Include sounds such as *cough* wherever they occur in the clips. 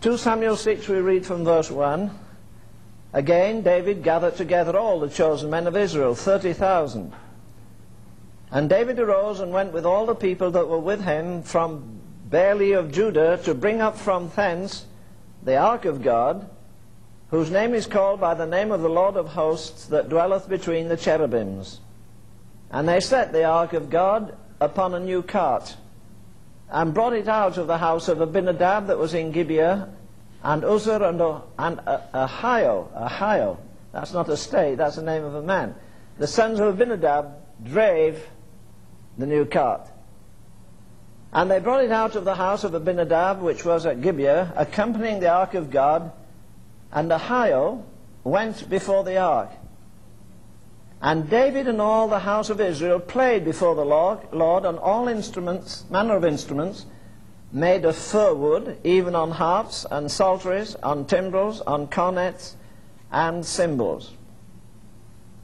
2 Samuel 6, we read from verse 1. Again, David gathered together all the chosen men of Israel, 30,000. And David arose and went with all the people that were with him from Baale of Judah to bring up from thence the ark of God, whose name is called by the name of the Lord of hosts that dwelleth between the cherubims. And they set the ark of God upon a new cart, and brought it out of the house of Abinadab that was in Gibeah, and Uzzah and, and uh, Ahio, Ahio, that's not a state, that's the name of a man. The sons of Abinadab drave the new cart. And they brought it out of the house of Abinadab, which was at Gibeah, accompanying the ark of God, and Ahio went before the ark. And David and all the house of Israel played before the Lord on all instruments, manner of instruments, made of fir wood, even on harps and psalteries, on timbrels, on cornets, and cymbals.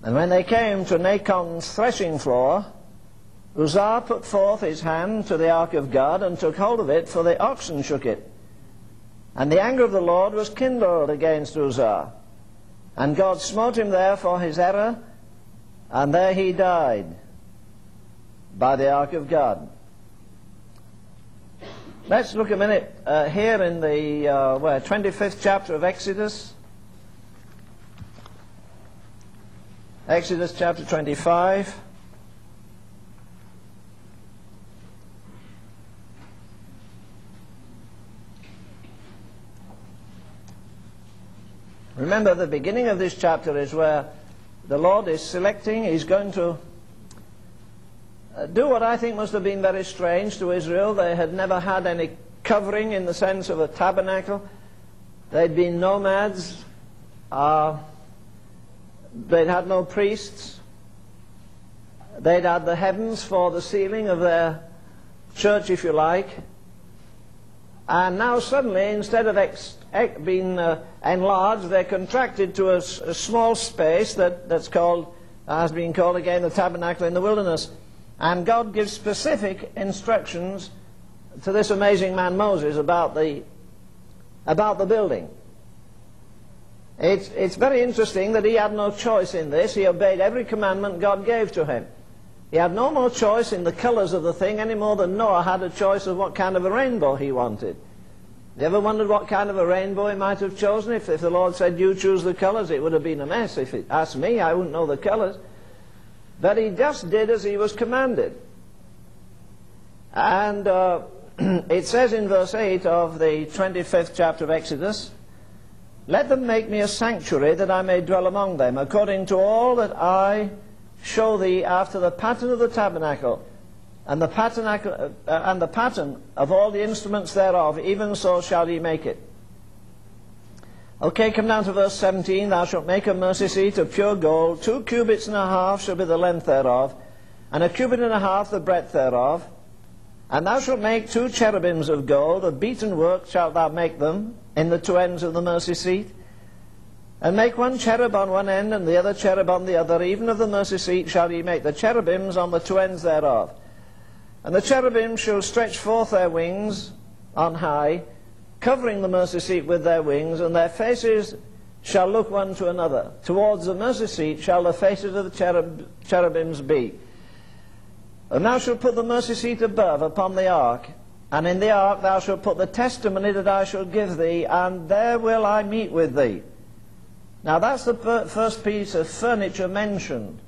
And when they came to Nachon's threshing floor, Uzzah put forth his hand to the ark of God and took hold of it, for the oxen shook it. And the anger of the Lord was kindled against Uzzah. And God smote him there for his error, and there he died by the ark of God. Let's look a minute uh, here in the uh, where, 25th chapter of Exodus. Exodus chapter 25. Remember, the beginning of this chapter is where the Lord is selecting, He's going to uh, do what I think must have been very strange to Israel. They had never had any covering in the sense of a tabernacle. They'd been nomads. Uh, they'd had no priests. They'd had the heavens for the ceiling of their church, if you like. And now suddenly, instead of ex- ex- being uh, enlarged, they're contracted to a, small space that, that's called, has been called again the tabernacle in the wilderness. And God gives specific instructions to this amazing man Moses about the, about the building. It's, it's very interesting that he had no choice in this. He obeyed every commandment God gave to him. He had no more choice in the colors of the thing any more than Noah had a choice of what kind of a rainbow he wanted. You ever wondered what kind of a rainbow he might have chosen? If, if the Lord said, you choose the colors, it would have been a mess. If it asked me, I wouldn't know the colors. But he just did as he was commanded. And uh, *clears throat* it says in verse 8 of the 25th chapter of Exodus, Let them make me a sanctuary that I may dwell among them, according to all that I show thee after the pattern of the tabernacle, and the pattern, uh, and the pattern of all the instruments thereof, even so shall ye make it. Okay, come down to verse 17. Thou shalt make a mercy seat of pure gold. Two cubits and a half shall be the length thereof, and a cubit and a half the breadth thereof. And thou shalt make two cherubims of gold. Of beaten work shalt thou make them in the two ends of the mercy seat. And make one cherub on one end, and the other cherub on the other. Even of the mercy seat shall ye make the cherubims on the two ends thereof. And the cherubim shall stretch forth their wings on high, covering the mercy seat with their wings, and their faces shall look one to another. Towards the mercy seat shall the faces of the cherub, cherubims be. And thou shalt put the mercy seat above upon the ark, and in the ark thou shalt put the testimony that I shall give thee, and there will I meet with thee. Now that's the first piece of furniture mentioned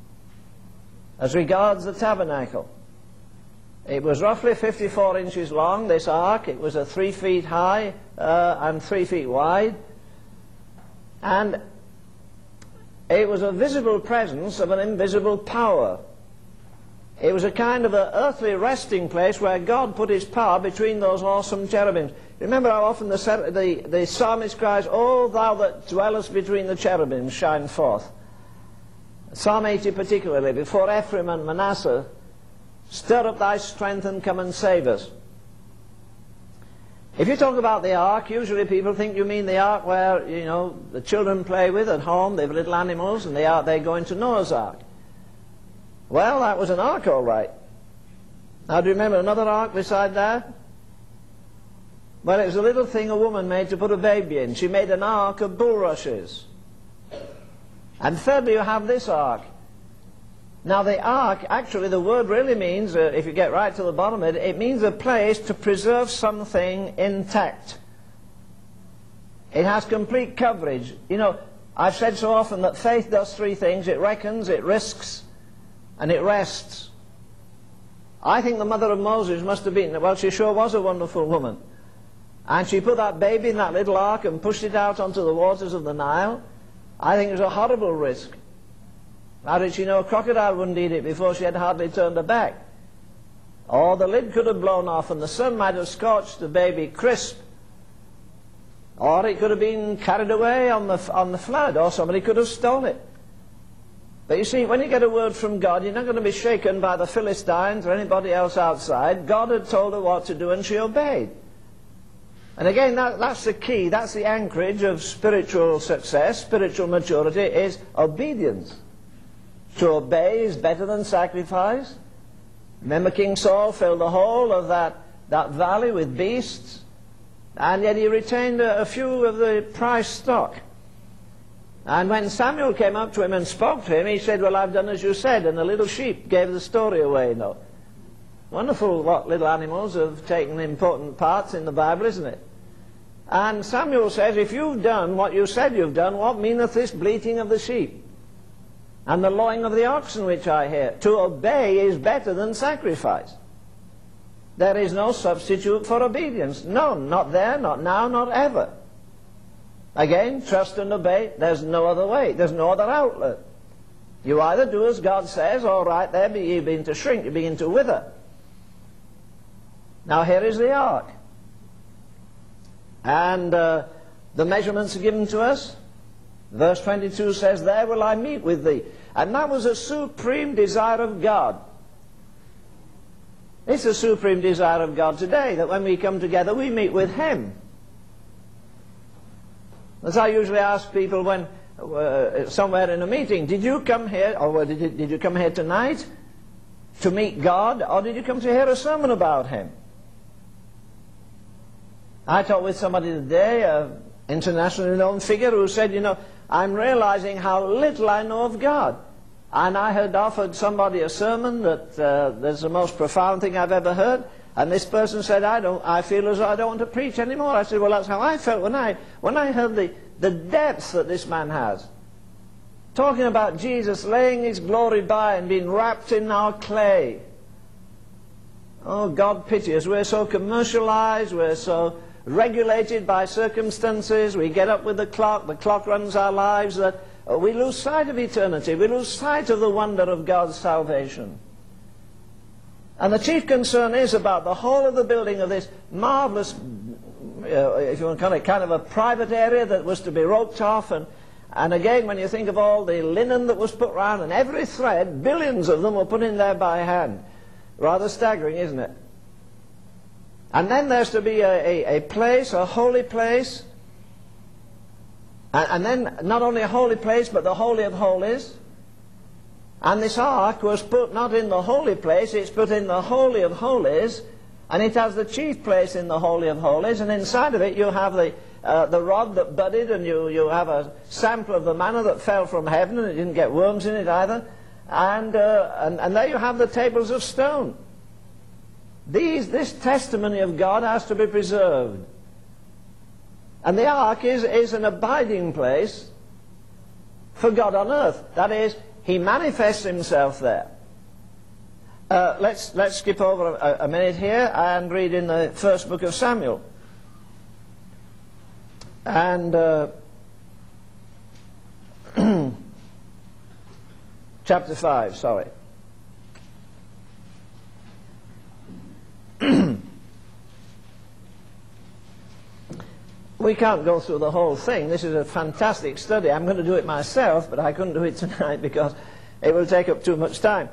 as regards the tabernacle. It was roughly 54 inches long, this ark. It was a three feet high uh, and three feet wide. And it was a visible presence of an invisible power. It was a kind of an earthly resting place where God put his power between those awesome cherubims. Remember how often the, the, the psalmist cries, O thou that dwellest between the cherubims, shine forth. Psalm 80 particularly, before Ephraim and Manasseh, stir up thy strength and come and save us. If you talk about the ark, usually people think you mean the ark where, you know, the children play with at home, they have little animals, and they are, they go into Noah's ark. Well, that was an ark all right. Now, do you remember another ark beside that? Well, it was a little thing a woman made to put a baby in. She made an ark of bulrushes. And thirdly, you have this ark. Now, the ark, actually, the word really means, uh, if you get right to the bottom of it, it means a place to preserve something intact. It has complete coverage. You know, I've said so often that faith does three things it reckons, it risks, and it rests. I think the mother of Moses must have been, well, she sure was a wonderful woman. And she put that baby in that little ark and pushed it out onto the waters of the Nile. I think it was a horrible risk. How did she know a crocodile wouldn't eat it before she had hardly turned her back? Or the lid could have blown off and the sun might have scorched the baby crisp. Or it could have been carried away on the, on the flood, or somebody could have stolen it. But you see, when you get a word from God, you're not going to be shaken by the Philistines or anybody else outside. God had told her what to do and she obeyed. And again, that, that's the key, that's the anchorage of spiritual success, spiritual maturity, is obedience. To obey is better than sacrifice. Remember King Saul filled the whole of that, that valley with beasts, and yet he retained a, a few of the prize stock. And when Samuel came up to him and spoke to him, he said, Well, I've done as you said, and the little sheep gave the story away. No. Wonderful what little animals have taken important parts in the Bible, isn't it? And Samuel says, If you've done what you said you've done, what meaneth this bleating of the sheep? And the lowing of the oxen which I hear? To obey is better than sacrifice. There is no substitute for obedience. No, not there, not now, not ever. Again, trust and obey. There's no other way. There's no other outlet. You either do as God says, or right there you begin to shrink, you begin to wither. Now here is the ark. And uh, the measurements are given to us. Verse 22 says, There will I meet with thee. And that was a supreme desire of God. It's a supreme desire of God today that when we come together, we meet with Him. As I usually ask people when uh, somewhere in a meeting, did you come here, or did you, did you come here tonight to meet God, or did you come to hear a sermon about Him? I talked with somebody today, an internationally known figure, who said, you know, I'm realizing how little I know of God. And I had offered somebody a sermon that uh, the most profound thing I've ever heard. And this person said, I don't, I feel as though I don't want to preach anymore. I said, well, that's how I felt when I, when I heard the, the depth that this man has. Talking about Jesus laying his glory by and being wrapped in our clay. Oh, God pity us. We're so commercialized, we're so regulated by circumstances. We get up with the clock, the clock runs our lives, that uh, we lose sight of eternity. We lose sight of the wonder of God's salvation. And the chief concern is about the whole of the building of this marvelous, uh, if you want to call it, kind of a private area that was to be roped off. And, and again, when you think of all the linen that was put round and every thread, billions of them were put in there by hand. Rather staggering, isn't it? And then there's to be a, a, a place, a holy place. And, and, then not only a holy place, but the Holy of Holies. And this ark was put not in the holy place, it's put in the Holy of Holies. And it has the chief place in the Holy of Holies. And inside of it you have the, uh, the rod that budded, and you, you have a sample of the manna that fell from heaven, and it didn't get worms in it either. And, uh, and, and there you have the tables of stone. These, this testimony of God has to be preserved. And the ark is, is an abiding place for God on earth. That is, He manifests Himself there. Uh, let's, let's skip over a, a, minute here and read in the first book of Samuel. And uh, *clears throat* chapter 5, sorry. *clears throat* we can't go through the whole thing. This is a fantastic study. I'm going to do it myself, but I couldn't do it *laughs* tonight because it will take up too much time.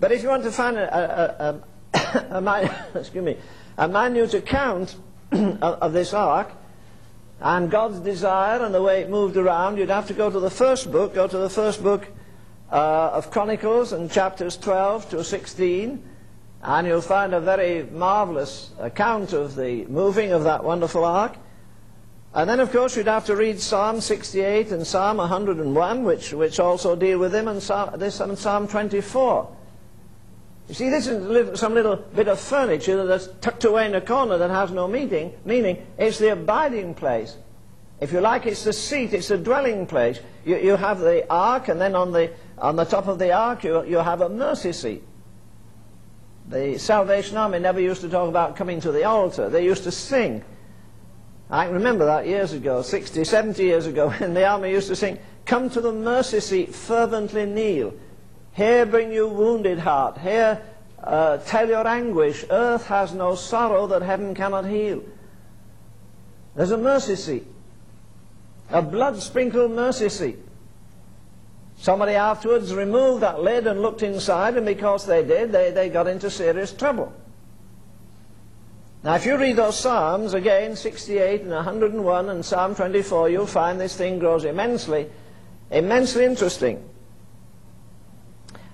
But if you want to find a, a, a, a *coughs* *coughs* excuse me, a minute account *coughs* of, of this ark and God's desire and the way it moved around, you'd have to go to the first book, go to the first book uh, of Chronicles and chapters 12 to 16 And you'll find a very marvelous account of the moving of that wonderful ark. And then, of course, you'd have to read Psalm 68 and Psalm 101, which, which also deal with him, and Psalm, this and Psalm 24. You see, this is some little bit of furniture that's tucked away in a corner that has no meaning. Meaning, it's the abiding place. If you like, it's the seat, it's the dwelling place. You, you have the ark, and then on the, on the top of the ark, you, you have a mercy seat. The Salvation Army never used to talk about coming to the altar. They used to sing. I remember that years ago, 60, 70 years ago, *laughs* when the army used to sing, Come to the mercy seat, fervently kneel. Here bring you wounded heart. Here uh, tell your anguish. Earth has no sorrow that heaven cannot heal. There's a mercy seat. A blood-sprinkled mercy seat. Somebody afterwards removed that lid and looked inside, and because they did, they, they got into serious trouble. Now, if you read those Psalms, again, 68 and 101 and Psalm 24, you'll find this thing grows immensely, immensely interesting.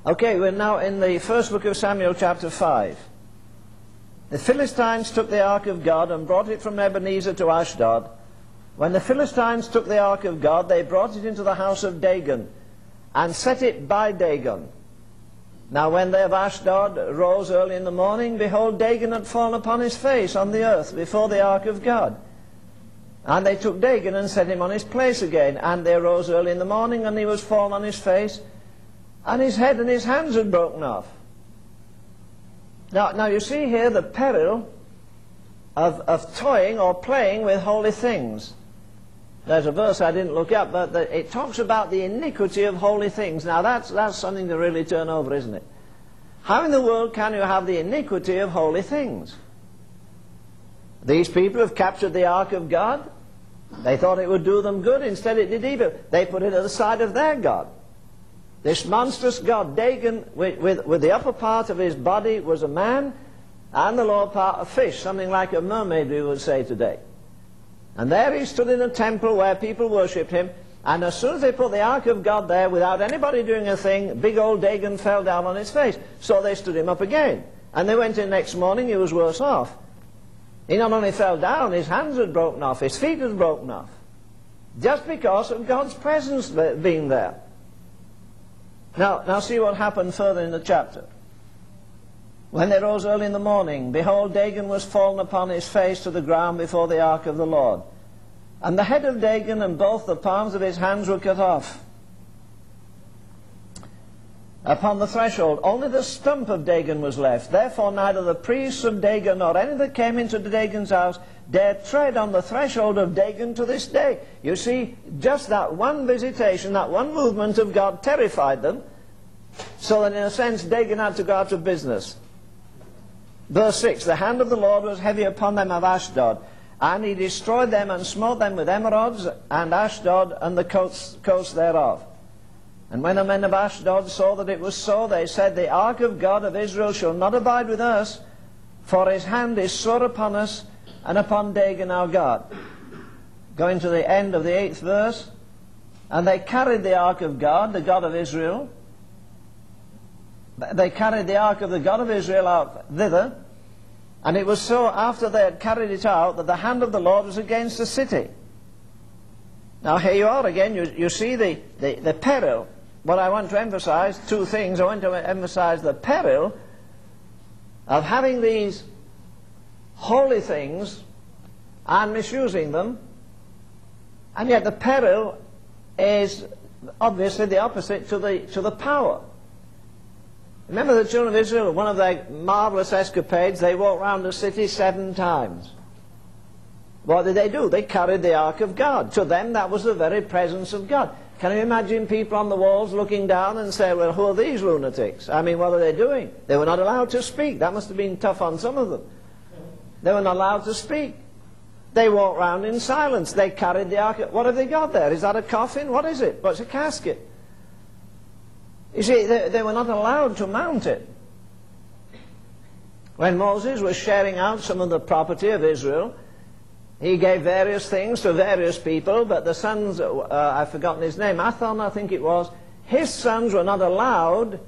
Okay, we're now in the first book of Samuel, chapter 5. The Philistines took the ark of God and brought it from Ebenezer to Ashdod. When the Philistines took the ark of God, they brought it into the house of Dagon and set it by Dagon. Now when they of Ashdod rose early in the morning, behold, Dagon had fallen upon his face on the earth before the ark of God. And they took Dagon and set him on his place again. And they rose early in the morning, and he was fallen on his face, and his head and his hands had broken off. Now, now you see here the peril of, of toying or playing with holy things. There's a verse I didn't look up, but the, it talks about the iniquity of holy things. Now that's, that's something to really turn over, isn't it? How in the world can you have the iniquity of holy things? These people have captured the ark of God. They thought it would do them good. Instead, it did evil. They put it at the side of their God. This monstrous God, Dagon, with, with, with the upper part of his body was a man, and the lower part a fish, something like a mermaid, we would say today. And there he stood in a temple where people worshipped him. And as soon as they put the ark of God there, without anybody doing a thing, big old Dagon fell down on his face. So they stood him up again. And they went in next morning, he was worse off. He not only fell down, his hands had broken off, his feet had broken off. Just because of God's presence being there. Now, now see what happened further in the chapter. When they rose early in the morning, behold, Dagon was fallen upon his face to the ground before the ark of the Lord. And the head of Dagon and both the palms of his hands were cut off. Upon the threshold, only the stump of Dagon was left. Therefore, neither the priests of Dagon nor any that came into Dagon's house dared tread on the threshold of Dagon to this day. You see, just that one visitation, that one movement of God terrified them, so that in a sense Dagon had to go out of business. Verse 6 The hand of the Lord was heavy upon them of Ashdod, and he destroyed them and smote them with emerods, and Ashdod and the coasts, coasts thereof. And when the men of Ashdod saw that it was so, they said, The ark of God of Israel shall not abide with us, for his hand is sore upon us and upon Dagon our God. Going to the end of the eighth verse. And they carried the ark of God, the God of Israel, they carried the ark of the God of Israel out thither, and it was so after they had carried it out that the hand of the Lord was against the city. Now here you are again, you, you see the, the, the peril. What I want to emphasize, two things. I want to emphasize the peril of having these holy things and misusing them, and yet the peril is obviously the opposite to the, to the power. Remember the children of Israel, one of their marvelous escapades, they walked round the city seven times. What did they do? They carried the ark of God. To them, that was the very presence of God. Can you imagine people on the walls looking down and say, well, who are these lunatics? I mean, what are they doing? They were not allowed to speak. That must have been tough on some of them. They were not allowed to speak. They walked round in silence. They carried the ark. What have they got there? Is that a coffin? What is it? What's a casket? You see, they, they were not allowed to mount it. When Moses was sharing out some of the property of Israel, he gave various things to various people, but the sons, uh, I've forgotten his name, Athon I think it was, his sons were not allowed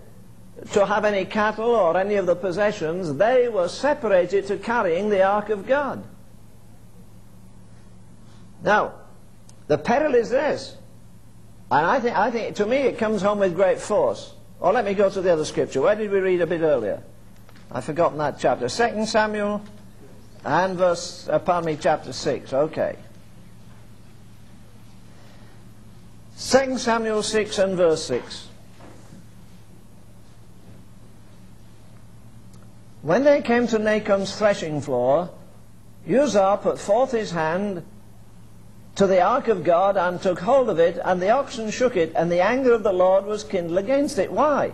to have any cattle or any of the possessions. They were separated to carrying the ark of God. Now, the peril is this. And I think, I think, to me, it comes home with great force. Or let me go to the other scripture. Where did we read a bit earlier? I've forgotten that chapter. 2 Samuel and verse, uh, pardon me, chapter 6. Okay. 2 Samuel 6 and verse 6. When they came to Nachon's threshing floor, Uzzah put forth his hand to the ark of God and took hold of it, and the oxen shook it, and the anger of the Lord was kindled against it. Why?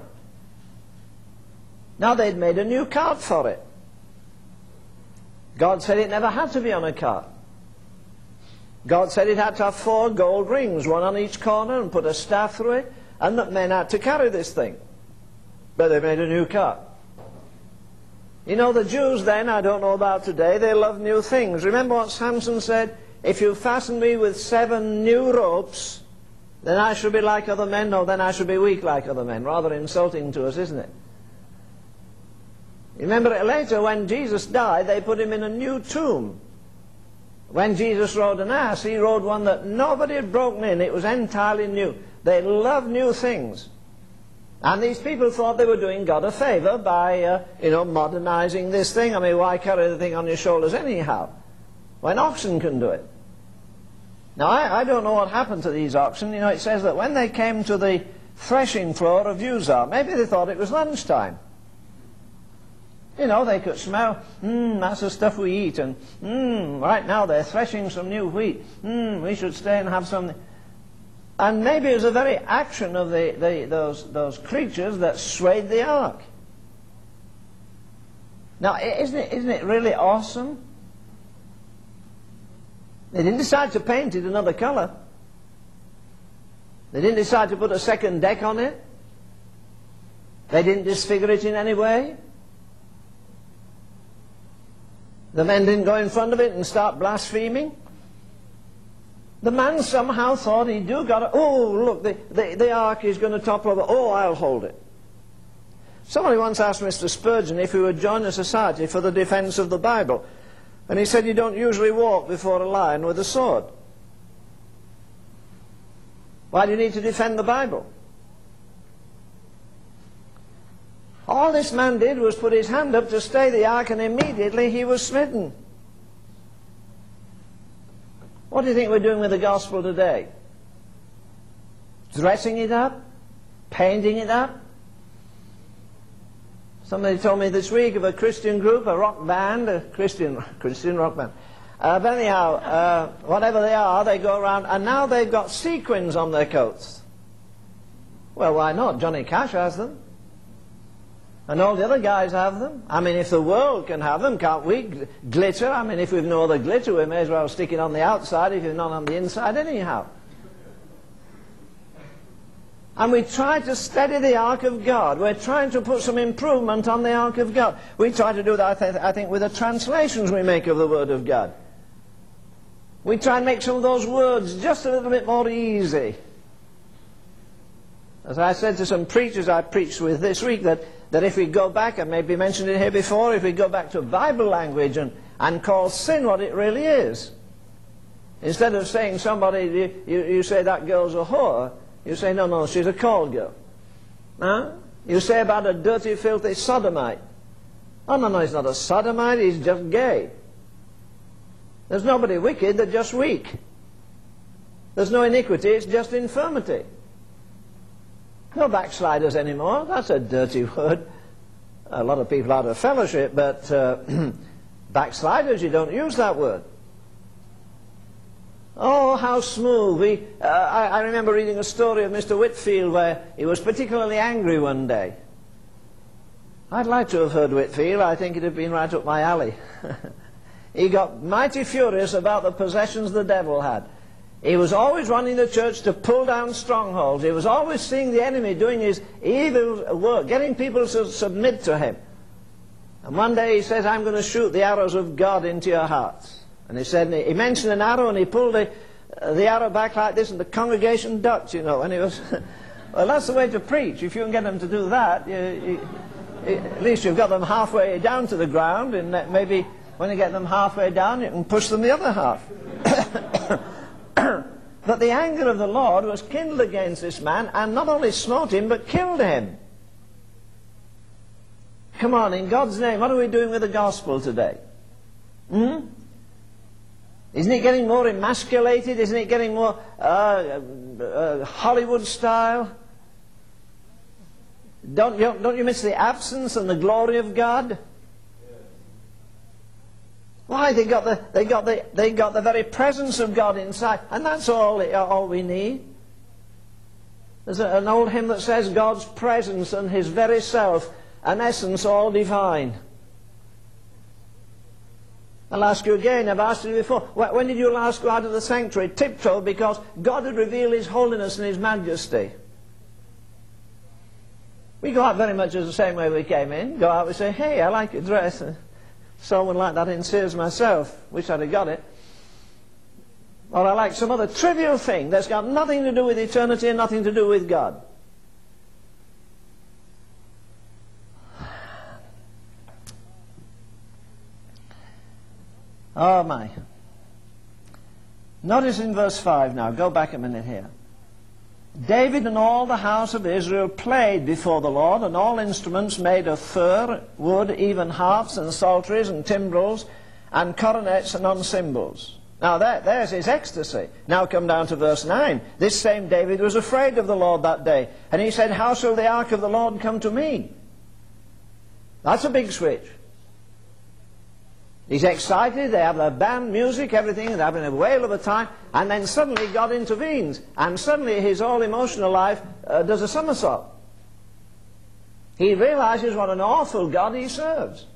Now they'd made a new cart for it. God said it never had to be on a cart. God said it had to have four gold rings, one on each corner, and put a staff through it, and that men had to carry this thing. But they made a new cart. You know, the Jews then, I don't know about today, they love new things. Remember what Samson said? If you fasten me with seven new ropes, then I shall be like other men. No, then I shall be weak like other men. Rather insulting to us, isn't it? Remember later when Jesus died, they put him in a new tomb. When Jesus rode an ass, he rode one that nobody had broken in. It was entirely new. They love new things. And these people thought they were doing God a favor by, uh, you know, modernizing this thing. I mean, why carry the thing on your shoulders anyhow? When oxen can do it. Now, I, I don't know what happened to these oxen. You know, it says that when they came to the threshing floor of Uzzah, maybe they thought it was lunchtime. You know, they could smell, mmm, that's the stuff we eat, and mmm, right now they're threshing some new wheat. Mmm, we should stay and have something. And maybe it was the very action of the, the, those, those creatures that swayed the ark. Now, isn't it, isn't it really awesome? They didn't decide to paint it another color. They didn't decide to put a second deck on it. They didn't disfigure it in any way. The men didn't go in front of it and start blaspheming. The man somehow thought he'd do got it. Oh, look, the, the, the ark is going to topple over. Oh, I'll hold it. Somebody once asked Mr. Spurgeon if he would join a society for the defense of the Bible. And he said you don't usually walk before a lion with a sword. Why do you need to defend the Bible? All this man did was put his hand up to stay the ark, and immediately he was smitten. What do you think we're doing with the gospel today? Dressing it up? Painting it up? Somebody told me this week of a Christian group, a rock band, a Christian, Christian rock band. Uh, but anyhow, uh, whatever they are, they go around, and now they've got sequins on their coats. Well, why not? Johnny Cash has them. And all the other guys have them. I mean, if the world can have them, can't we? Glitter, I mean, if we've no other glitter, we may as well stick it on the outside if it's not on the inside anyhow. And we try to steady the ark of God. We're trying to put some improvement on the ark of God. We try to do that, I, th I think, with the translations we make of the Word of God. We try and make some of those words just a little bit more easy. As I said to some preachers I preached with this week, that, that if we go back, and maybe mentioned it here before, if we go back to Bible language and, and call sin what it really is, instead of saying somebody, you, you, you say that girl's a whore, you say, no, no, she's a called girl. Huh? You say about a dirty, filthy sodomite. Oh, no, no, he's not a sodomite, he's just gay. There's nobody wicked, they're just weak. There's no iniquity, it's just infirmity. No backsliders anymore. That's a dirty *laughs* word. A lot of people out of fellowship, but uh, *clears throat* backsliders, you don't use that word. Oh, how smooth. We, uh, I, I, remember reading a story of Mr. Whitefield where he was particularly angry one day. I'd like to have heard Whitefield. I think it'd have been right up my alley. *laughs* he got mighty furious about the possessions the devil had. He was always running the church to pull down strongholds. He was always seeing the enemy doing his evil work, getting people to submit to him. And one day he says, I'm going to shoot the arrows of God into your hearts. And he said, he mentioned an arrow and he pulled the, uh, the arrow back like this and the congregation ducked, you know. And he was, *laughs* well, that's the way to preach. If you can get them to do that, you, you, at least you've got them halfway down to the ground, and maybe when you get them halfway down, you can push them the other half. *coughs* but the anger of the Lord was kindled against this man, and not only smote him, but killed him. Come on, in God's name, what are we doing with the gospel today? Hmm? Isn't it getting more emasculated? Isn't it getting more uh, uh, Hollywood style? Don't you, don't you miss the absence and the glory of God? Why? They got, the, they, got the, they got the very presence of God inside, and that's all, all we need. There's an old hymn that says, God's presence and His very self, an essence all divine. I'll ask you again, I've asked you before. When did you last go out of the sanctuary? Tiptoe, because God had revealed His holiness and His majesty. We go out very much as the same way we came in. Go out, we say, hey, I like your dress. Someone like that in Sears myself. Wish I'd have got it. Or I like some other trivial thing that's got nothing to do with eternity and nothing to do with God. Oh my. Notice in verse 5 now, go back a minute here. David and all the house of Israel played before the Lord, and all instruments made of fir, wood, even harps and psalteries and timbrels, and coronets and on cymbals. Now that, there's his ecstasy. Now come down to verse 9. This same David was afraid of the Lord that day, and he said, How shall the ark of the Lord come to me? That's a big switch. He's excited, they have their band, music, everything, they're having a whale of a time, and then suddenly God intervenes, and suddenly his whole emotional life uh, does a somersault. He realizes what an awful God he serves.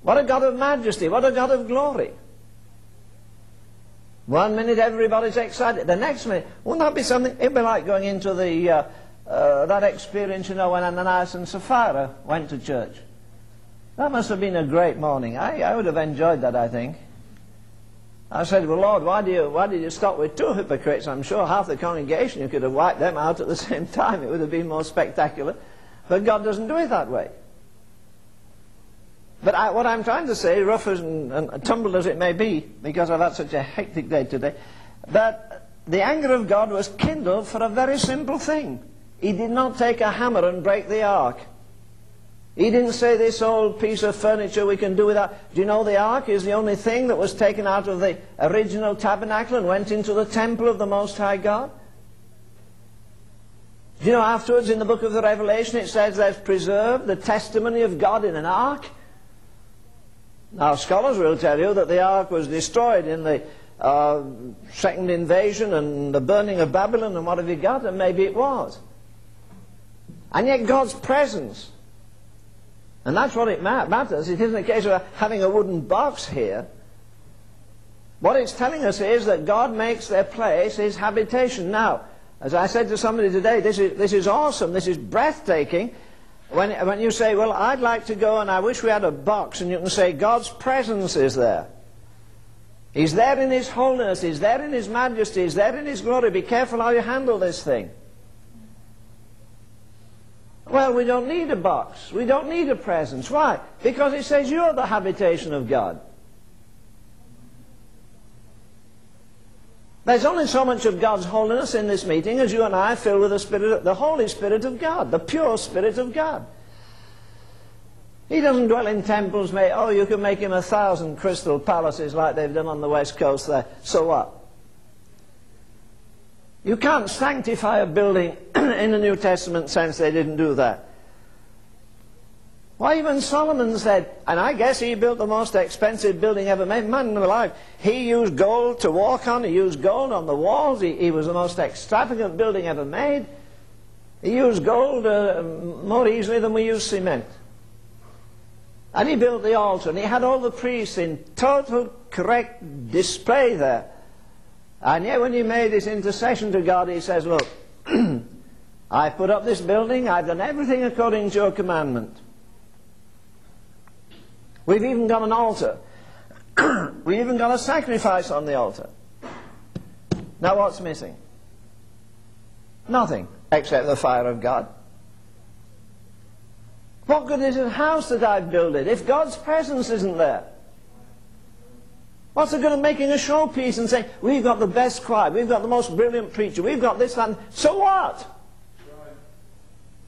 What a God of majesty, what a God of glory. One minute everybody's excited, the next minute, wouldn't that be something? It'd be like going into the, uh, uh, that experience, you know, when Ananias and Sapphira went to church. That must have been a great morning. I, I would have enjoyed that, I think. I said, Well, Lord, why, do you, why did you stop with two hypocrites? I'm sure half the congregation, you could have wiped them out at the *laughs* same time. It would have been more spectacular. But God doesn't do it that way. But I, what I'm trying to say, rough and, and tumbled as it may be, because I've had such a hectic day today, that the anger of God was kindled for a very simple thing. He did not take a hammer and break the ark. He didn't say this old piece of furniture we can do without. Do you know the ark is the only thing that was taken out of the original tabernacle and went into the temple of the Most High God? Do you know afterwards in the book of the Revelation it says they've preserved the testimony of God in an ark? Now scholars will tell you that the ark was destroyed in the uh, second invasion and the burning of Babylon and what have you got, and maybe it was. And yet God's presence and that's what it matters. It isn't a case of having a wooden box here. What it's telling us is that God makes their place his habitation. Now, as I said to somebody today, this is, this is awesome. This is breathtaking. When, when you say, well, I'd like to go and I wish we had a box, and you can say, God's presence is there. He's there in His holiness. He's there in His majesty. He's there in His glory. Be careful how you handle this thing. Well, we don't need a box. We don't need a presence. Why? Because it says you're the habitation of God. There's only so much of God's holiness in this meeting as you and I fill with the Spirit, the Holy Spirit of God, the pure Spirit of God. He doesn't dwell in temples made, oh, you can make him a thousand crystal palaces like they've done on the west coast there. So what? You can't sanctify a building *clears throat* in the New Testament sense, they didn't do that. Why, even Solomon said, and I guess he built the most expensive building ever made, man alive. He used gold to walk on, he used gold on the walls, he, he was the most extravagant building ever made. He used gold uh, more easily than we use cement. And he built the altar, and he had all the priests in total correct display there. And yet when he made this intercession to God, he says, look, *clears throat* I've put up this building, I've done everything according to your commandment. We've even got an altar. *clears throat* We've even got a sacrifice on the altar. Now what's missing? Nothing. except the fire of God. What good is a house that I've built if God's presence isn't there? What's the good of making a showpiece and saying, we've got the best choir, we've got the most brilliant preacher, we've got this, and so what?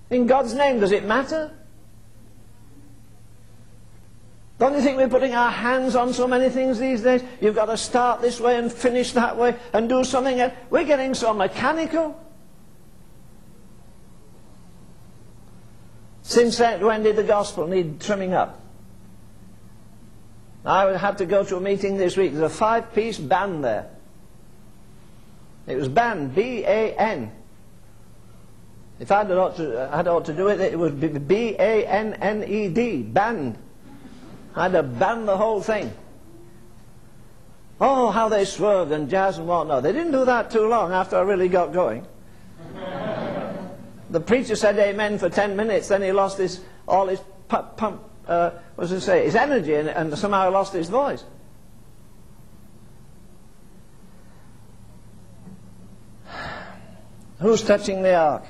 In God's name, does it matter? Don't you think we're putting our hands on so many things these days? You've got to start this way and finish that way and do something else. We're getting so mechanical. Since when did the gospel need trimming up? I had to go to a meeting this week. There's a five-piece band there. It was banned, B-A-N. If I'd ought to, I'd ought to do it, it would be B-A-N-N-E-D, banned. I'd have banned the whole thing. Oh, how they swerved and jazz and whatnot. They didn't do that too long after I really got going. the preacher said amen for ten minutes, then he lost his, all his pump, pump uh, does it say, his energy and, and somehow lost his voice. *sighs* Who's touching the ark?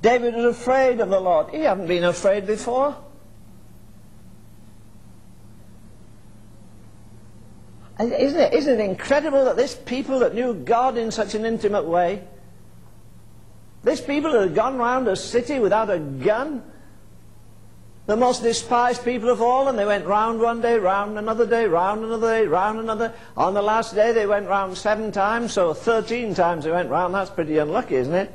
David was afraid of the Lord. He hadn't been afraid before. Isn't it, isn't it incredible that this people that knew God in such an intimate way, this people that had gone round a city without a gun, the most despised people of all, and they went round one day, round another day, round another day, round another. On the last day they went round seven times, so 13 times they went round. That's pretty unlucky, isn't it?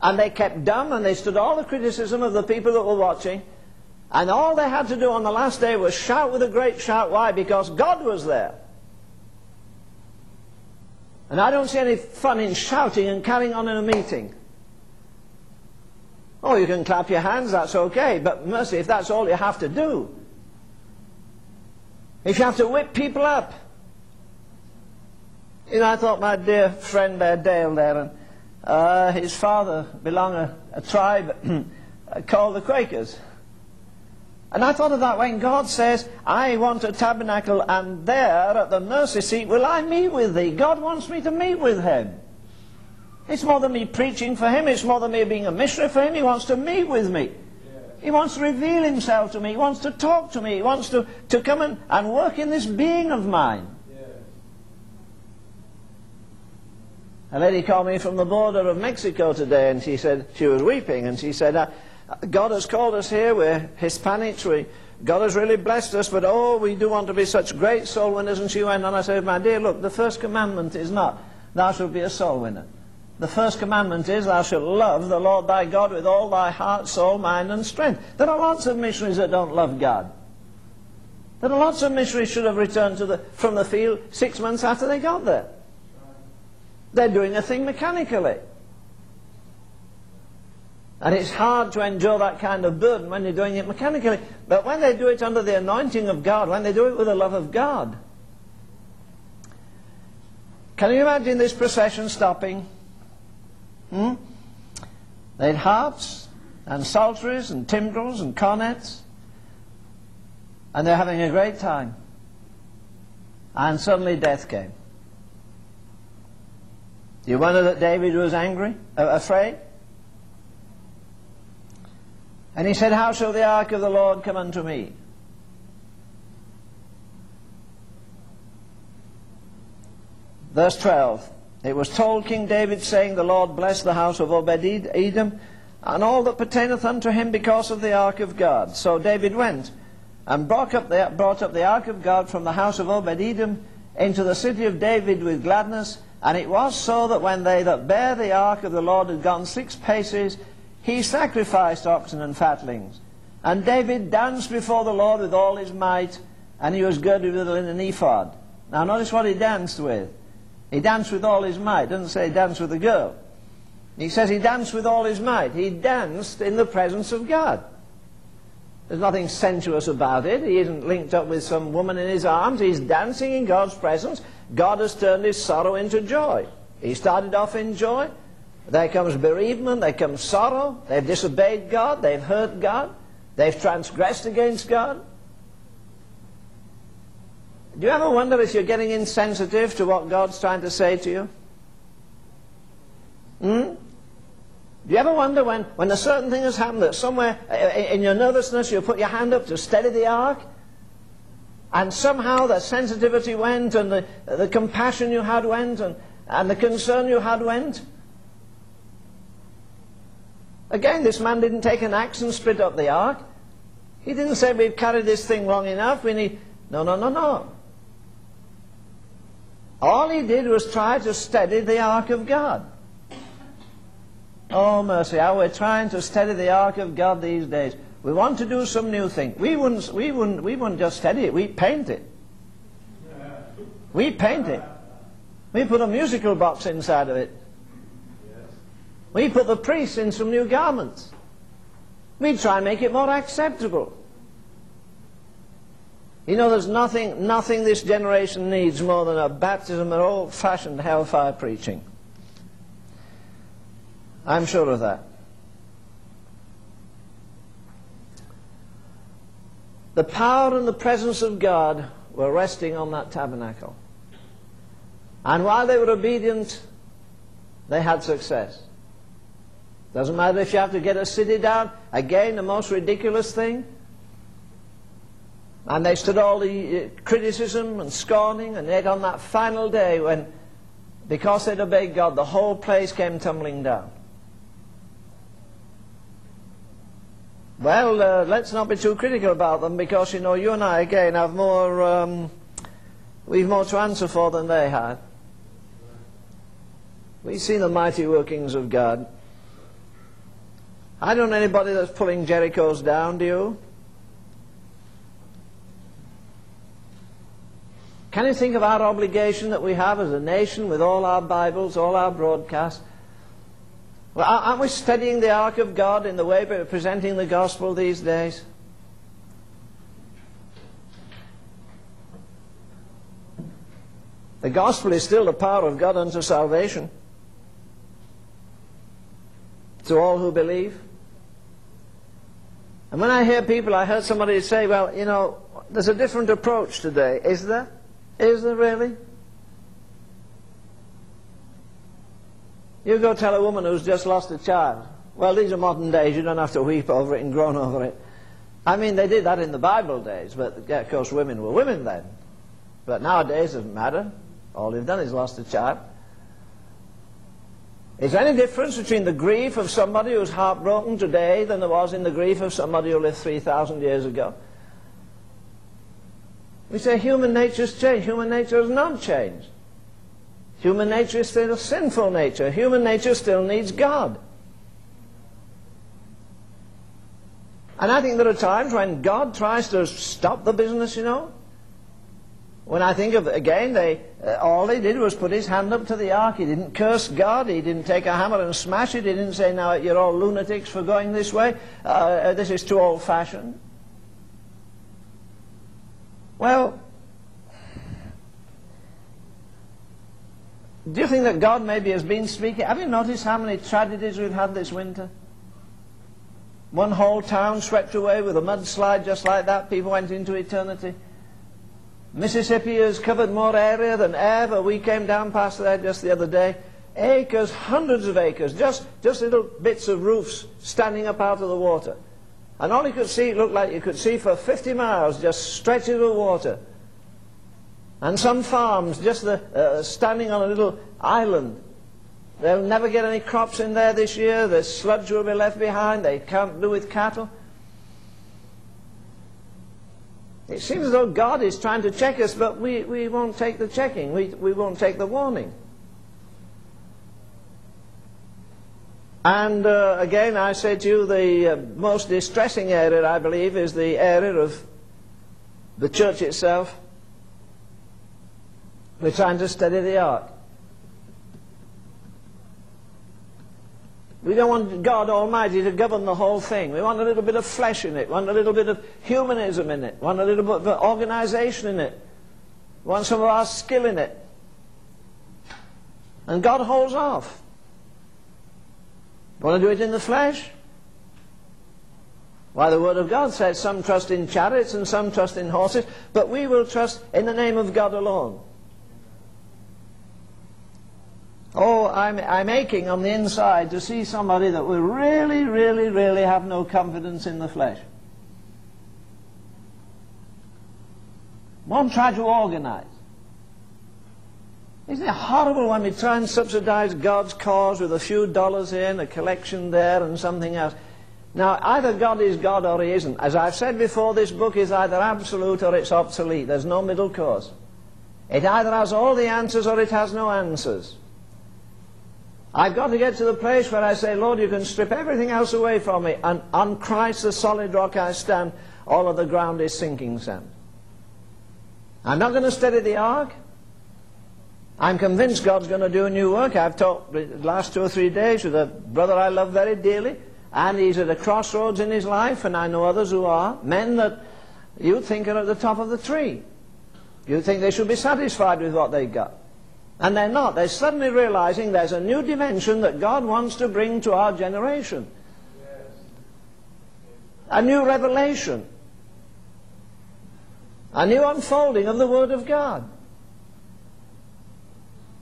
And they kept dumb and they stood all the criticism of the people that were watching. And all they had to do on the last day was shout with a great shout. Why? Because God was there. And I don't see any fun in shouting and carrying on in a meeting. Oh, you can clap your hands, that's okay. But mercy, if that's all you have to do. If you have to whip people up. You know, I thought my dear friend there, Dale there, and uh, his father belonged a, a tribe *clears throat* called the Quakers. And I thought of that when God says, I want a tabernacle, and there at the mercy seat will I meet with thee. God wants me to meet with him. It's more than me preaching for him, it's more than me being a missionary for him. He wants to meet with me. He wants to reveal himself to me. He wants to talk to me. He wants to, to come and, and work in this being of mine. A lady called me from the border of Mexico today, and she said, she was weeping, and she said, uh, God has called us here, we're Hispanics, we, God has really blessed us, but oh, we do want to be such great soul winners. And she went on, I said, my dear, look, the first commandment is not, thou shalt be a soul winner. The first commandment is, thou shalt love the Lord thy God with all thy heart, soul, mind, and strength. There are lots of missionaries that don't love God. There are lots of missionaries should have returned the, from the field six months after they got there. They're doing a thing mechanically. And it's hard to endure that kind of burden when you're doing it mechanically. But when they do it under the anointing of God, when they do it with the love of God, can you imagine this procession stopping? Hmm? They had harps and psalteries and timbrels and cornets, and they're having a great time. And suddenly death came. Do you wonder that David was angry, uh, afraid? And he said, How shall the ark of the Lord come unto me? Verse 12. It was told King David, saying, The Lord bless the house of Obed-Edom, and all that pertaineth unto him because of the ark of God. So David went and brought up the, brought up the ark of God from the house of Obed-Edom into the city of David with gladness, and it was so that when they that bare the ark of the Lord had gone six paces, he sacrificed oxen and fatlings. And David danced before the Lord with all his might, and he was girded with a linen ephod. Now notice what he danced with. He danced with all his might. Doesn't say he danced with a girl. He says he danced with all his might. He danced in the presence of God. There's nothing sensuous about it. He isn't linked up with some woman in his arms. He's dancing in God's presence. God has turned his sorrow into joy. He started off in joy. There comes bereavement, there comes sorrow. They've disobeyed God, they've hurt God, they've transgressed against God. Do you ever wonder if you're getting insensitive to what God's trying to say to you? Hmm? Do you ever wonder when, when a certain thing has happened that somewhere in your nervousness you put your hand up to steady the ark? And somehow the sensitivity went and the, the compassion you had went and, and the concern you had went? Again, this man didn't take an axe and split up the ark. He didn't say, we've carried this thing long enough, we need... No, no, no, no. All he did was try to steady the ark of God. Oh, mercy, how we're trying to steady the ark of God these days. We want to do some new thing. We wouldn't, we wouldn't, we wouldn't just steady it, we paint it. We paint it. We put a musical box inside of it. We put the priests in some new garments. We try and make it more acceptable. You know, there's nothing, nothing this generation needs more than a baptism of old-fashioned hellfire preaching. I'm sure of that. The power and the presence of God were resting on that tabernacle. And while they were obedient, they had success. Doesn't matter if you have to get a city down. Again, the most ridiculous thing. And they stood all the uh, criticism and scorning, and yet on that final day, when, because they'd obeyed God, the whole place came tumbling down. Well, uh, let's not be too critical about them, because, you know, you and I, again, have more, um, we've more to answer for than they had. We've seen the mighty workings of God. I don't know anybody that's pulling Jericho's down, do you? Can you think of our obligation that we have as a nation with all our Bibles, all our broadcasts? Well, aren't we studying the Ark of God in the way we're presenting the gospel these days? The gospel is still the power of God unto salvation to all who believe. And when I hear people, I heard somebody say, well, you know, there's a different approach today. Is there? Is there really? You go tell a woman who's just lost a child. Well, these are modern days. You don't have to weep over it and groan over it. I mean, they did that in the Bible days, but of course women were women then. But nowadays it doesn't matter. All they've done is lost a child. Is there any difference between the grief of somebody who's heartbroken today than there was in the grief of somebody who lived 3,000 years ago? We say human nature's changed. Human nature has not changed. Human nature is still a sinful nature. Human nature still needs God. And I think there are times when God tries to stop the business, you know. When I think of, again, they, uh, all he did was put his hand up to the ark. He didn't curse God. He didn't take a hammer and smash it. He didn't say, now you're all lunatics for going this way. Uh, uh this is too old-fashioned. Well, do you think that God maybe has been speaking? Have you noticed how many tragedies we've had this winter? One whole town swept away with a mudslide just like that. People went into eternity. Mississippi has covered more area than ever. We came down past there just the other day. Acres, hundreds of acres, just, just little bits of roofs standing up out of the water. And all you could see, looked like you could see for 50 miles, just stretches of water. And some farms just the, uh, standing on a little island. They'll never get any crops in there this year. The sludge will be left behind. They can't do with cattle. It seems as though God is trying to check us, but we, we won't take the checking. We, we won't take the warning. And uh, again, I say to you, the uh, most distressing area, I believe, is the area of the church itself. We're trying to study the ark. We don't want God Almighty to govern the whole thing. We want a little bit of flesh in it. We want a little bit of humanism in it. We want a little bit of organization in it. We want some of our skill in it. And God holds off. You want to do it in the flesh? Why, the Word of God says some trust in chariots and some trust in horses, but we will trust in the name of God alone. Oh, I'm, I'm aching on the inside to see somebody that will really, really, really have no confidence in the flesh. Won't try to organize. Isn't it horrible when we try and subsidize God's cause with a few dollars here a collection there and something else? Now, either God is God or He isn't. As I've said before, this book is either absolute or it's obsolete. There's no middle course. It either has all the answers or it has no answers. I've got to get to the place where I say, Lord, you can strip everything else away from me, and on Christ, the solid rock I stand, all of the ground is sinking sand. I'm not going to steady the ark. I'm convinced God's going to do a new work. I've talked the last two or three days with a brother I love very dearly, and he's at a crossroads in his life, and I know others who are, men that you think are at the top of the tree. You think they should be satisfied with what they've got. And they're not. They're suddenly realizing there's a new dimension that God wants to bring to our generation. A new revelation. A new unfolding of the Word of God.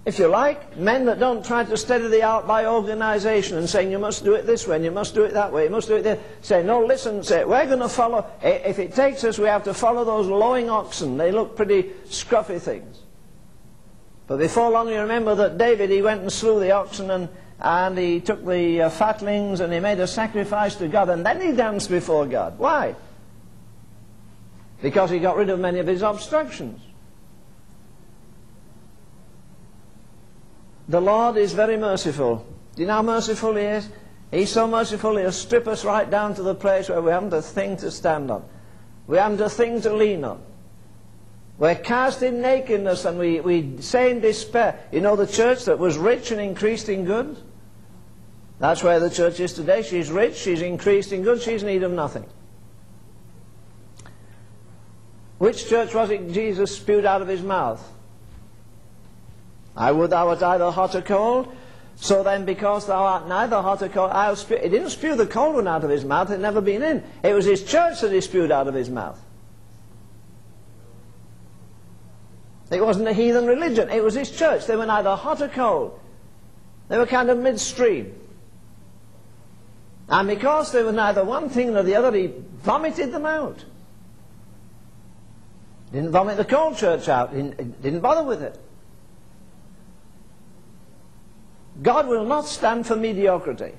If you like, men that don't try to steady the ark by organization and saying you must do it this way and you must do it that way, you must do it this. Say, no, listen, say, we're going to follow, if it takes us, we have to follow those lowing oxen. They look pretty scruffy things. But before long, you remember that David, he went and slew the oxen and, and he took the uh, fatlings and he made a sacrifice to God. And then he danced before God. Why? Because he got rid of many of his obstructions. The Lord is very merciful. Do you know how merciful He is? He's so merciful, He'll strip us right down to the place where we haven't a thing to stand on. We haven't a thing to lean on. We're cast in nakedness and we, we say in despair. You know the church that was rich and increased in goods? That's where the church is today. She's rich, she's increased in goods, she's in need of nothing. Which church was it Jesus spewed out of his mouth? I would thou art either hot or cold. So then, because thou art neither hot or cold, I'll spew. He didn't spew the cold one out of his mouth, it had never been in. It was his church that he spewed out of his mouth. It wasn't a heathen religion. It was his church. They were neither hot or cold. They were kind of midstream. And because they were neither one thing nor the other, he vomited them out. Didn't vomit the cold church out. Didn't bother with it. God will not stand for mediocrity.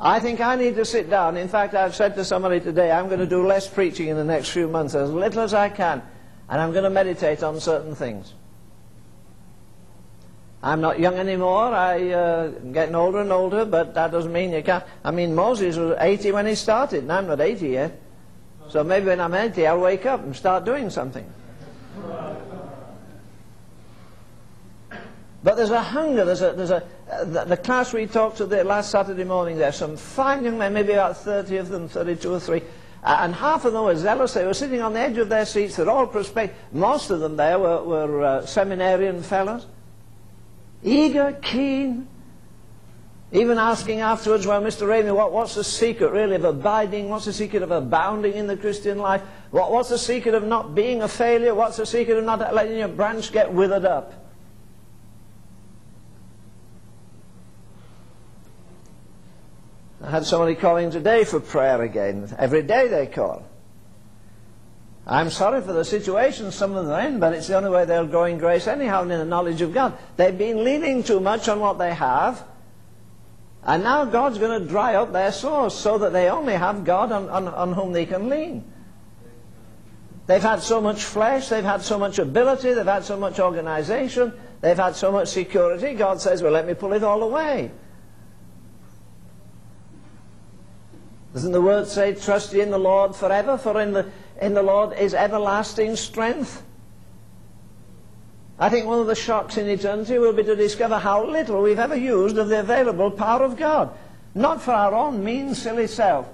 I think I need to sit down. In fact, I've said to somebody today, I'm going to do less preaching in the next few months, as little as I can. And I'm going to meditate on certain things. I'm not young anymore. I, uh, getting older and older, but that doesn't mean you can't. I mean, Moses was 80 when he started, and I'm not 80 yet. So maybe when I'm 80, I'll wake up and start doing something. But there's a hunger, there's a, there's a, uh, the, the, class we talked to the last Saturday morning there, some fine young men, maybe about 30 of them, 32 or 3, uh, and half of them were zealous. They were sitting on the edge of their seats. They're all prospect. Most of them there were, were uh, seminarian fellows. Eager, keen. Even asking afterwards, well, Mr. Ravenhill, what, what's the secret really of abiding? What's the secret of abounding in the Christian life? What, what's the secret of not being a failure? What's the secret of not letting your branch get withered up? I had somebody calling today for prayer again. Every day they call. I'm sorry for the situation some of them are in, but it's the only way they'll grow in grace anyhow and in the knowledge of God. They've been leaning too much on what they have, and now God's going to dry up their source so that they only have God on, on, on whom they can lean. They've had so much flesh, they've had so much ability, they've had so much organization, they've had so much security. God says, well, let me pull it all away. Doesn't the word say, trust ye in the Lord forever, for in the, in the Lord is everlasting strength? I think one of the shocks in eternity will be to discover how little we've ever used of the available power of God. Not for our own mean, silly self.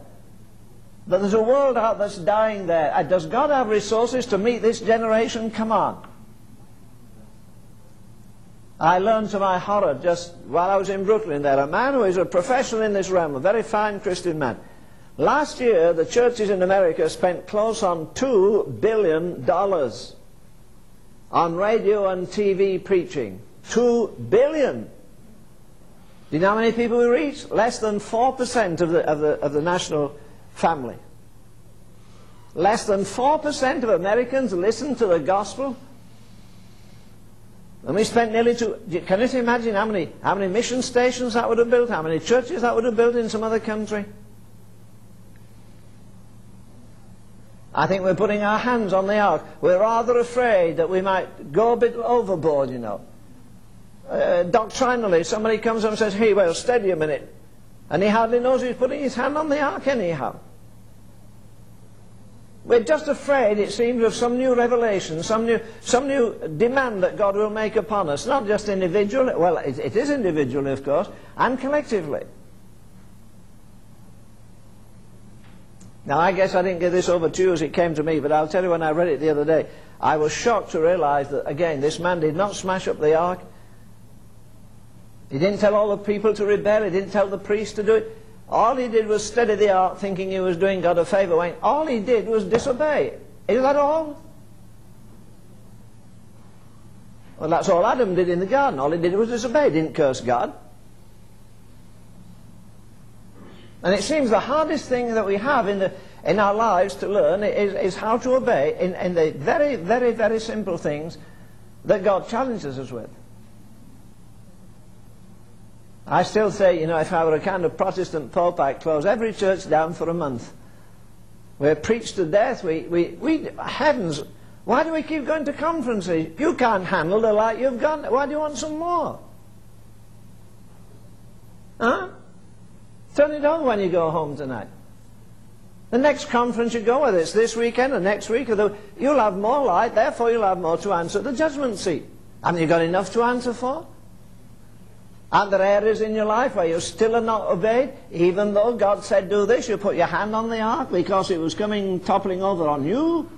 But there's a world out that's dying there. Uh, does God have resources to meet this generation? Come on. I learned to my horror just while I was in Brooklyn there, a man who is a professional in this realm, a very fine Christian man. Last year, the churches in America spent close on $2 billion on radio and TV preaching. Two billion. Do you know how many people we reach? Less than 4% of the, of, the, of the national family. Less than 4% of Americans listen to the gospel. And we spent nearly two. Can you imagine how many, how many mission stations that would have built? How many churches that would have built in some other country? I think we're putting our hands on the ark. We're rather afraid that we might go a bit overboard, you know. Uh, doctrinally, somebody comes up and says, hey, well, steady a minute. And he hardly knows he's putting his hand on the ark anyhow. We're just afraid, it seems, of some new revelation, some new, some new demand that God will make upon us. Not just individually, well, it, it is individually, of course, and collectively. Now, I guess I didn't get this over to you as it came to me, but I'll tell you when I read it the other day, I was shocked to realize that, again, this man did not smash up the ark. He didn't tell all the people to rebel. He didn't tell the priest to do it. All he did was steady the ark, thinking he was doing God a favor. When all he did was disobey. Is that all? Well, that's all Adam did in the garden. All he did was disobey. He didn't curse God. And it seems the hardest thing that we have in, the, in our lives to learn is, is how to obey in, in the very, very, very simple things that God challenges us with. I still say, you know, if I were a kind of Protestant Pope, I'd close every church down for a month. We're preached to death. We, we, we, heavens, why do we keep going to conferences? You can't handle the light you've got. Why do you want some more? Huh? Turn it on when you go home tonight. The next conference you go, whether it's this weekend or next week, or the, you'll have more light, therefore you'll have more to answer at the judgment seat. Haven't you got enough to answer for? Are there areas in your life where you still are not obeyed? Even though God said do this, you put your hand on the ark because it was coming toppling over on you?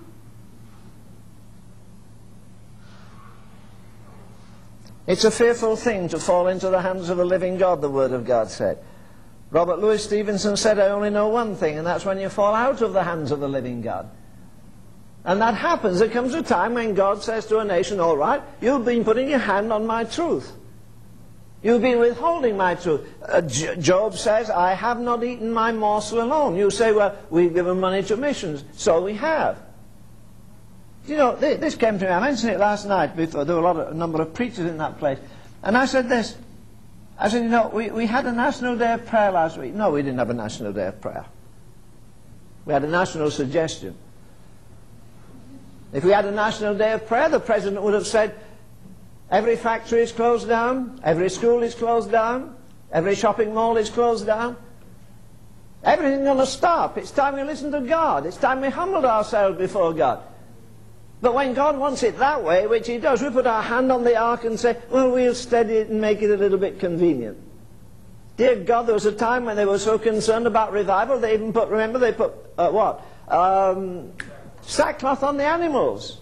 It's a fearful thing to fall into the hands of a living God, the Word of God said. Robert Louis Stevenson said, I only know one thing, and that's when you fall out of the hands of the living God. And that happens. There comes a time when God says to a nation, all right, you've been putting your hand on my truth. You've been withholding my truth. Uh, Job says, I have not eaten my morsel alone. You say, well, we've given money to missions. So we have. You know, this came to me. I mentioned it last night before. There were a, lot of, a number of preachers in that place. And I said this. I said, you know, we, we had a National Day of Prayer last week. No, we didn't have a National Day of Prayer. We had a national suggestion. If we had a National Day of Prayer, the President would have said, Every factory is closed down. Every school is closed down. Every shopping mall is closed down. Everything's going to stop. It's time we listen to God. It's time we humbled ourselves before God. But when God wants it that way, which He does, we put our hand on the ark and say, well, we'll steady it and make it a little bit convenient. Dear God, there was a time when they were so concerned about revival, they even put, remember, they put, uh, what? Um, sackcloth on the animals.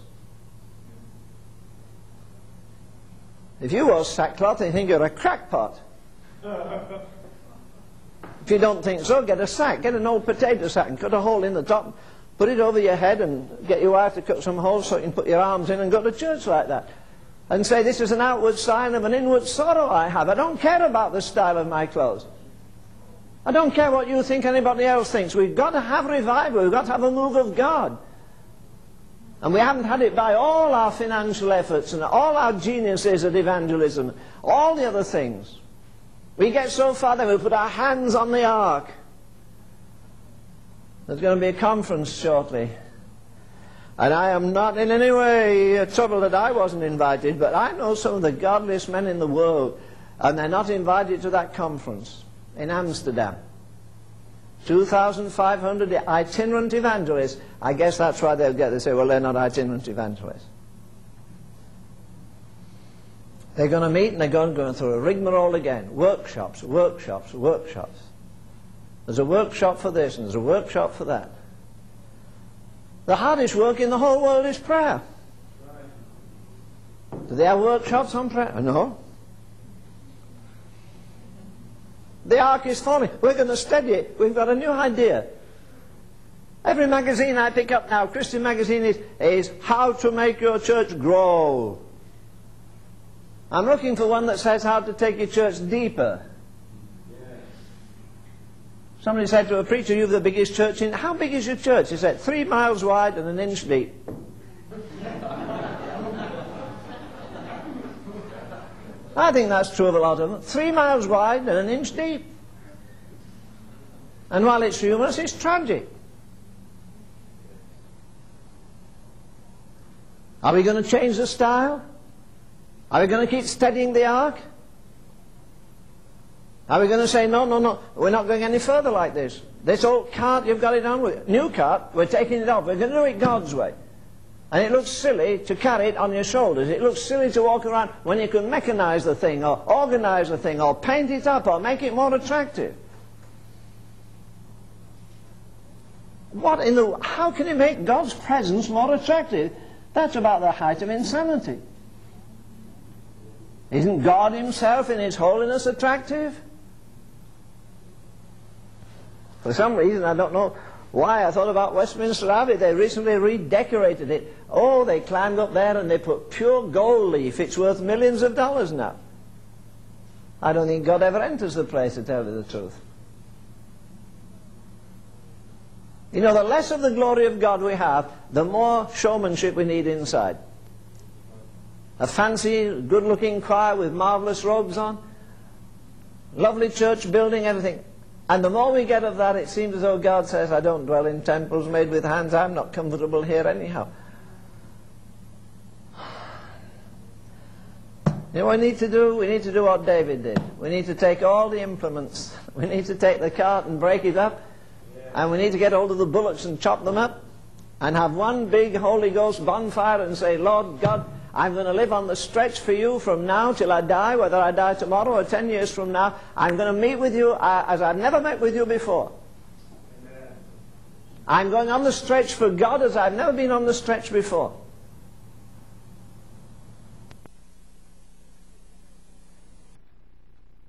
If you wore sackcloth, they think you're a crackpot. if you don't think so, get a sack. Get an old potato sack and cut a hole in the top. Put it over your head and get your wife to cut some holes so you can put your arms in and go to church like that. And say, this is an outward sign of an inward sorrow I have. I don't care about the style of my clothes. I don't care what you think anybody else thinks. We've got to have revival. We've got to have a move of God. And we haven't had it by all our financial efforts and all our geniuses at evangelism, all the other things. We get so far that we put our hands on the ark. There's going to be a conference shortly. And I am not in any way troubled that I wasn't invited, but I know some of the godliest men in the world, and they're not invited to that conference in Amsterdam. 2,500 itinerant evangelists. I guess that's why they'll get, they say, well, they're not itinerant evangelists. They're going to meet and they're going to go through a rigmarole again. Workshops, workshops, workshops. There's a workshop for this and there's a workshop for that. The hardest work in the whole world is prayer. Do they have workshops on prayer? No. The ark is falling. We're going to study it. We've got a new idea. Every magazine I pick up now, Christian magazine, is, is how to make your church grow. I'm looking for one that says how to take your church deeper. Somebody said to a preacher, You've the biggest church in. How big is your church? He said, Three miles wide and an inch deep. I think that's true of a lot of them. Three miles wide and an inch deep. And while it's humorous, it's tragic. Are we going to change the style? Are we going to keep studying the ark? Are we going to say, no, no, no, we're not going any further like this? This old cart, you've got it on with. New cart, we're taking it off. We're going to do it God's way. And it looks silly to carry it on your shoulders. It looks silly to walk around when you can mechanize the thing or organize the thing or paint it up or make it more attractive. What in the, how can you make God's presence more attractive? That's about the height of insanity. Isn't God himself in his holiness attractive? For some reason, I don't know why, I thought about Westminster Abbey. They recently redecorated it. Oh, they climbed up there and they put pure gold leaf. It's worth millions of dollars now. I don't think God ever enters the place, to tell you the truth. You know, the less of the glory of God we have, the more showmanship we need inside. A fancy, good-looking choir with marvelous robes on, lovely church building, everything. And the more we get of that, it seems as though God says, I don't dwell in temples made with hands. I'm not comfortable here anyhow. You know what we need to do? We need to do what David did. We need to take all the implements. *laughs* We need to take the cart and break it up. And we need to get hold of the bullocks and chop them up. And have one big Holy Ghost bonfire and say, Lord God, I'm going to live on the stretch for you from now till I die, whether I die tomorrow or 10 years from now. I'm going to meet with you uh, as I've never met with you before. Amen. I'm going on the stretch for God as I've never been on the stretch before.